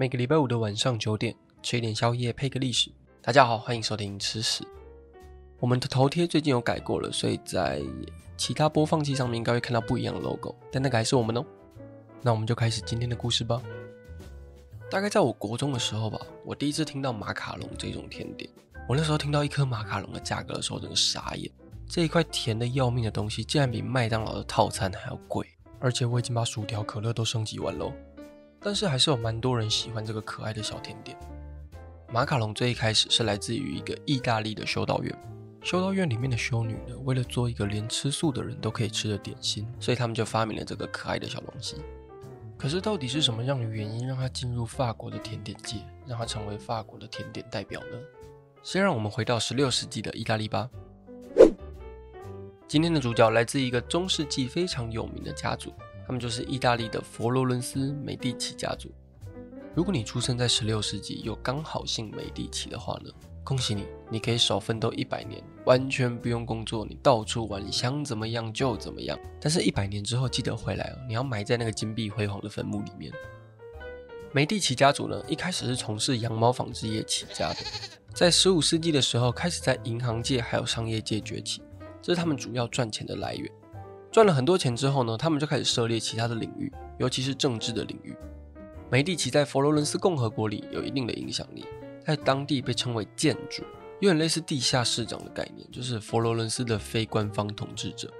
每个礼拜五的晚上九点，吃一点宵夜配个历史。大家好，欢迎收听吃史。我们的头贴最近有改过了，所以在其他播放器上面应该会看到不一样的 logo，但那个还是我们哦。那我们就开始今天的故事吧。大概在我国中的时候吧，我第一次听到马卡龙这种甜点。我那时候听到一颗马卡龙的价格的时候，真的傻眼。这一块甜的要命的东西，竟然比麦当劳的套餐还要贵，而且我已经把薯条、可乐都升级完喽。但是还是有蛮多人喜欢这个可爱的小甜点。马卡龙最一开始是来自于一个意大利的修道院，修道院里面的修女呢，为了做一个连吃素的人都可以吃的点心，所以他们就发明了这个可爱的小东西。可是到底是什么样的原因让它进入法国的甜点界，让它成为法国的甜点代表呢？先让我们回到十六世纪的意大利吧。今天的主角来自一个中世纪非常有名的家族。他们就是意大利的佛罗伦斯美第奇家族。如果你出生在十六世纪又刚好姓美第奇的话呢，恭喜你，你可以少奋斗一百年，完全不用工作，你到处玩，你想怎么样就怎么样。但是，一百年之后记得回来哦，你要埋在那个金碧辉煌的坟墓里面。美第奇家族呢，一开始是从事羊毛纺织业起家的，在十五世纪的时候开始在银行界还有商业界崛起，这是他们主要赚钱的来源。赚了很多钱之后呢，他们就开始涉猎其他的领域，尤其是政治的领域。梅第奇在佛罗伦斯共和国里有一定的影响力，在当地被称为建主，有点类似地下市长的概念，就是佛罗伦斯的非官方统治者。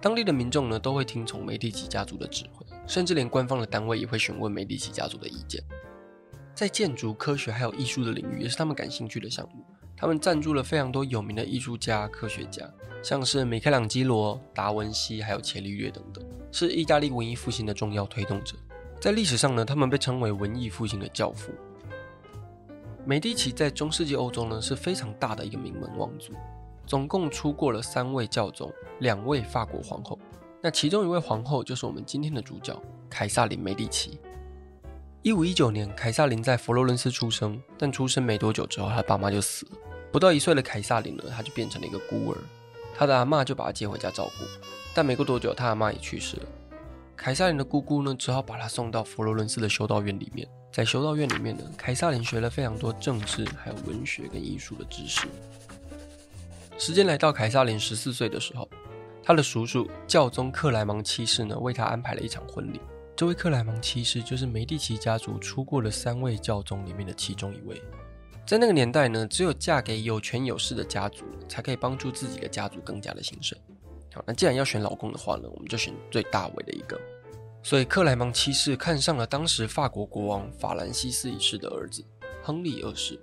当地的民众呢，都会听从梅第奇家族的指挥，甚至连官方的单位也会询问梅第奇家族的意见。在建筑、科学还有艺术的领域，也是他们感兴趣的项目。他们赞助了非常多有名的艺术家、科学家，像是米开朗基罗、达文西，还有伽利略等等，是意大利文艺复兴的重要推动者。在历史上呢，他们被称为文艺复兴的教父。美第奇在中世纪欧洲呢是非常大的一个名门望族，总共出过了三位教宗、两位法国皇后。那其中一位皇后就是我们今天的主角凯萨琳·美第奇。一五一九年，凯萨琳在佛罗伦斯出生，但出生没多久之后，他爸妈就死了。不到一岁的凯萨琳呢，他就变成了一个孤儿，他的阿嬷就把他接回家照顾。但没过多久，他阿妈也去世了。凯萨琳的姑姑呢，只好把他送到佛罗伦斯的修道院里面。在修道院里面呢，凯萨琳学了非常多政治、还有文学跟艺术的知识。时间来到凯萨琳十四岁的时候，他的叔叔教宗克莱芒七世呢，为他安排了一场婚礼。这位克莱芒七世就是梅第奇家族出过的三位教宗里面的其中一位。在那个年代呢，只有嫁给有权有势的家族，才可以帮助自己的家族更加的兴盛。好，那既然要选老公的话呢，我们就选最大位的一个。所以克莱芒七世看上了当时法国国王法兰西斯一世的儿子亨利二世。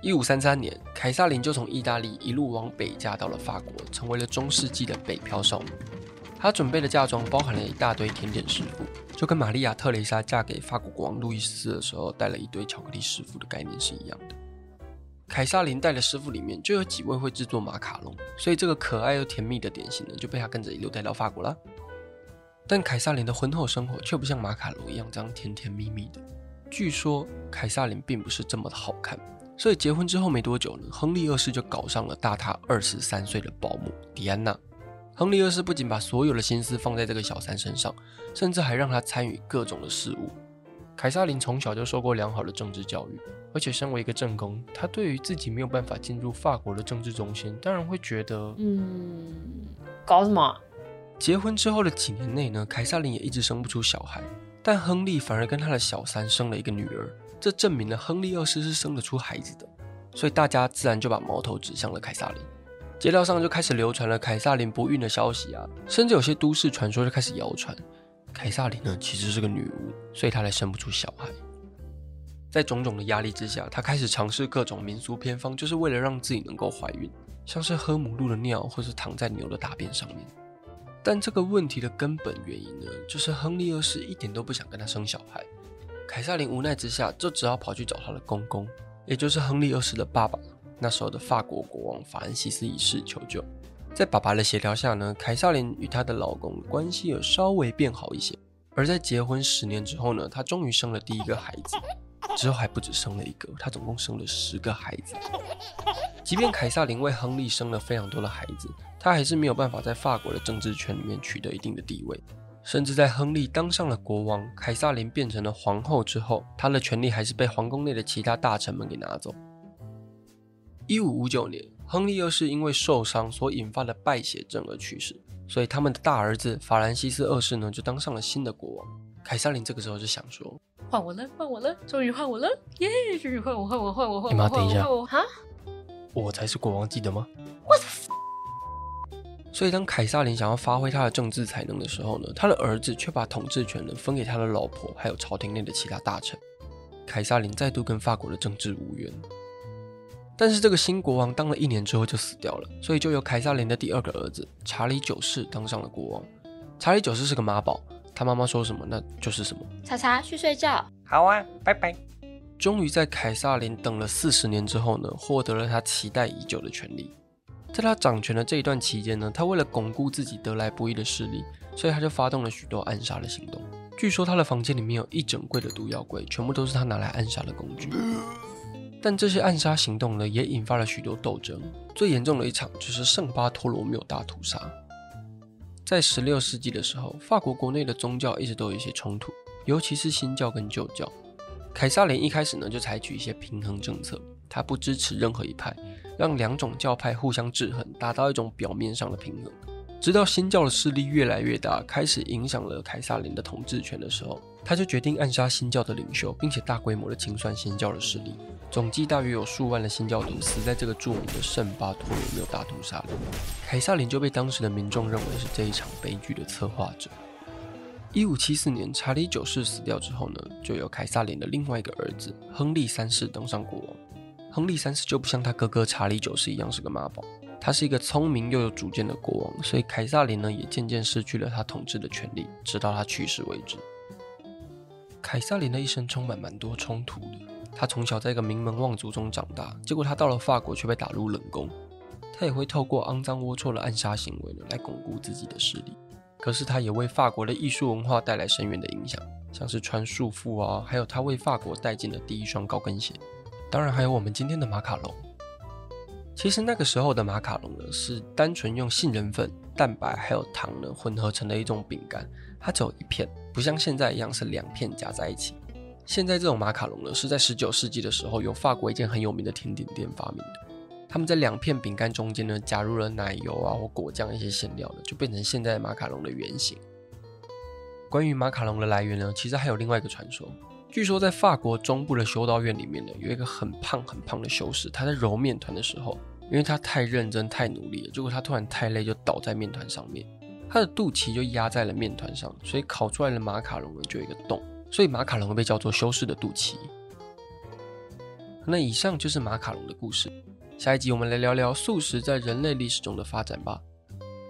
一五三三年，凯撒琳就从意大利一路往北嫁到了法国，成为了中世纪的北漂少女。她准备的嫁妆包含了一大堆甜点师傅。就跟玛丽亚·特蕾莎嫁给法国国王路易斯的时候带了一堆巧克力师傅的概念是一样的。凯撒琳带的师傅里面就有几位会制作马卡龙，所以这个可爱又甜蜜的点心呢就被他跟着一路带到法国了。但凯撒琳的婚后生活却不像马卡龙一样这样甜甜蜜蜜的。据说凯撒琳并不是这么的好看，所以结婚之后没多久呢，亨利二世就搞上了大他二十三岁的保姆迪安娜。亨利二世不仅把所有的心思放在这个小三身上，甚至还让他参与各种的事务。凯撒琳从小就受过良好的政治教育，而且身为一个正宫，他对于自己没有办法进入法国的政治中心，当然会觉得，嗯，搞什么？结婚之后的几年内呢，凯撒琳也一直生不出小孩，但亨利反而跟他的小三生了一个女儿，这证明了亨利二世是生得出孩子的，所以大家自然就把矛头指向了凯撒琳。街道上就开始流传了凯撒琳不孕的消息啊，甚至有些都市传说就开始谣传，凯撒琳呢其实是个女巫，所以她才生不出小孩。在种种的压力之下，她开始尝试各种民俗偏方，就是为了让自己能够怀孕，像是喝母鹿的尿，或是躺在牛的大便上面。但这个问题的根本原因呢，就是亨利二世一点都不想跟她生小孩。凯撒琳无奈之下，就只好跑去找她的公公，也就是亨利二世的爸爸。那时候的法国国王法兰西斯一世求救，在爸爸的协调下呢，凯萨琳与她的老公关系有稍微变好一些。而在结婚十年之后呢，她终于生了第一个孩子，之后还不止生了一个，她总共生了十个孩子。即便凯撒琳为亨利生了非常多的孩子，她还是没有办法在法国的政治圈里面取得一定的地位，甚至在亨利当上了国王，凯撒琳变成了皇后之后，她的权力还是被皇宫内的其他大臣们给拿走。一五五九年，亨利二世因为受伤所引发的败血症而去世，所以他们的大儿子法兰西斯二世呢就当上了新的国王。凯撒琳这个时候就想说：“换我了，换我了，终于换我了，耶！终于换我，换我，换我，换我！你妈等一下，哈，我才是国王，记得吗？”我所以，当凯撒琳想要发挥他的政治才能的时候呢，他的儿子却把统治权呢分给他的老婆，还有朝廷内的其他大臣。凯撒琳再度跟法国的政治无缘。但是，这个新国王当了一年之后就死掉了，所以就由凯撒琳的第二个儿子查理九世当上了国王。查理九世是个妈宝，他妈妈说什么那就是什么。查查去睡觉。好啊，拜拜。终于在凯撒琳等了四十年之后呢，获得了他期待已久的权利。在他掌权的这一段期间呢，他为了巩固自己得来不易的势力，所以他就发动了许多暗杀的行动。据说他的房间里面有一整柜的毒药柜，全部都是他拿来暗杀的工具。但这些暗杀行动呢，也引发了许多斗争。最严重的一场就是圣巴托罗缪大屠杀。在十六世纪的时候，法国国内的宗教一直都有一些冲突，尤其是新教跟旧教。凯撒琳一开始呢，就采取一些平衡政策，他不支持任何一派。让两种教派互相制衡，达到一种表面上的平衡。直到新教的势力越来越大，开始影响了凯撒琳的统治权的时候，他就决定暗杀新教的领袖，并且大规模的清算新教的势力。总计大约有数万的新教徒死在这个著名的圣巴托罗缪大屠杀里。凯萨琳就被当时的民众认为是这一场悲剧的策划者。一五七四年，查理九世死掉之后呢，就由凯萨琳的另外一个儿子亨利三世登上国王。亨利三世就不像他哥哥查理九世一样是个妈宝，他是一个聪明又有主见的国王，所以凯萨琳呢也渐渐失去了他统治的权利，直到他去世为止。凯萨琳的一生充满蛮多冲突的，他从小在一个名门望族中长大，结果他到了法国却被打入冷宫，他也会透过肮脏龌龊的暗杀行为呢来巩固自己的势力，可是他也为法国的艺术文化带来深远的影响，像是穿束缚啊，还有他为法国带进了第一双高跟鞋。当然还有我们今天的马卡龙。其实那个时候的马卡龙呢，是单纯用杏仁粉、蛋白还有糖呢混合成的一种饼干，它只有一片，不像现在一样是两片夹在一起。现在这种马卡龙呢，是在十九世纪的时候由法国一间很有名的甜点店发明的。他们在两片饼干中间呢，加入了奶油啊或果酱一些馅料的，就变成现在马卡龙的原型。关于马卡龙的来源呢，其实还有另外一个传说。据说在法国中部的修道院里面呢，有一个很胖很胖的修士，他在揉面团的时候，因为他太认真太努力了，结果他突然太累就倒在面团上面，它的肚脐就压在了面团上，所以烤出来的马卡龙呢就有一个洞，所以马卡龙被叫做修士的肚脐。那以上就是马卡龙的故事，下一集我们来聊聊素食在人类历史中的发展吧。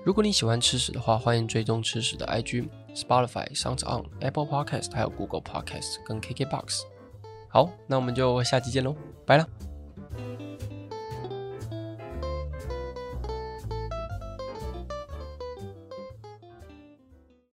如果你喜欢吃屎的话，欢迎追踪吃屎的 IG、Spotify、Sounds on、Apple Podcast，还有 Google Podcast 跟 KKBox。好，那我们就下期见喽，拜了。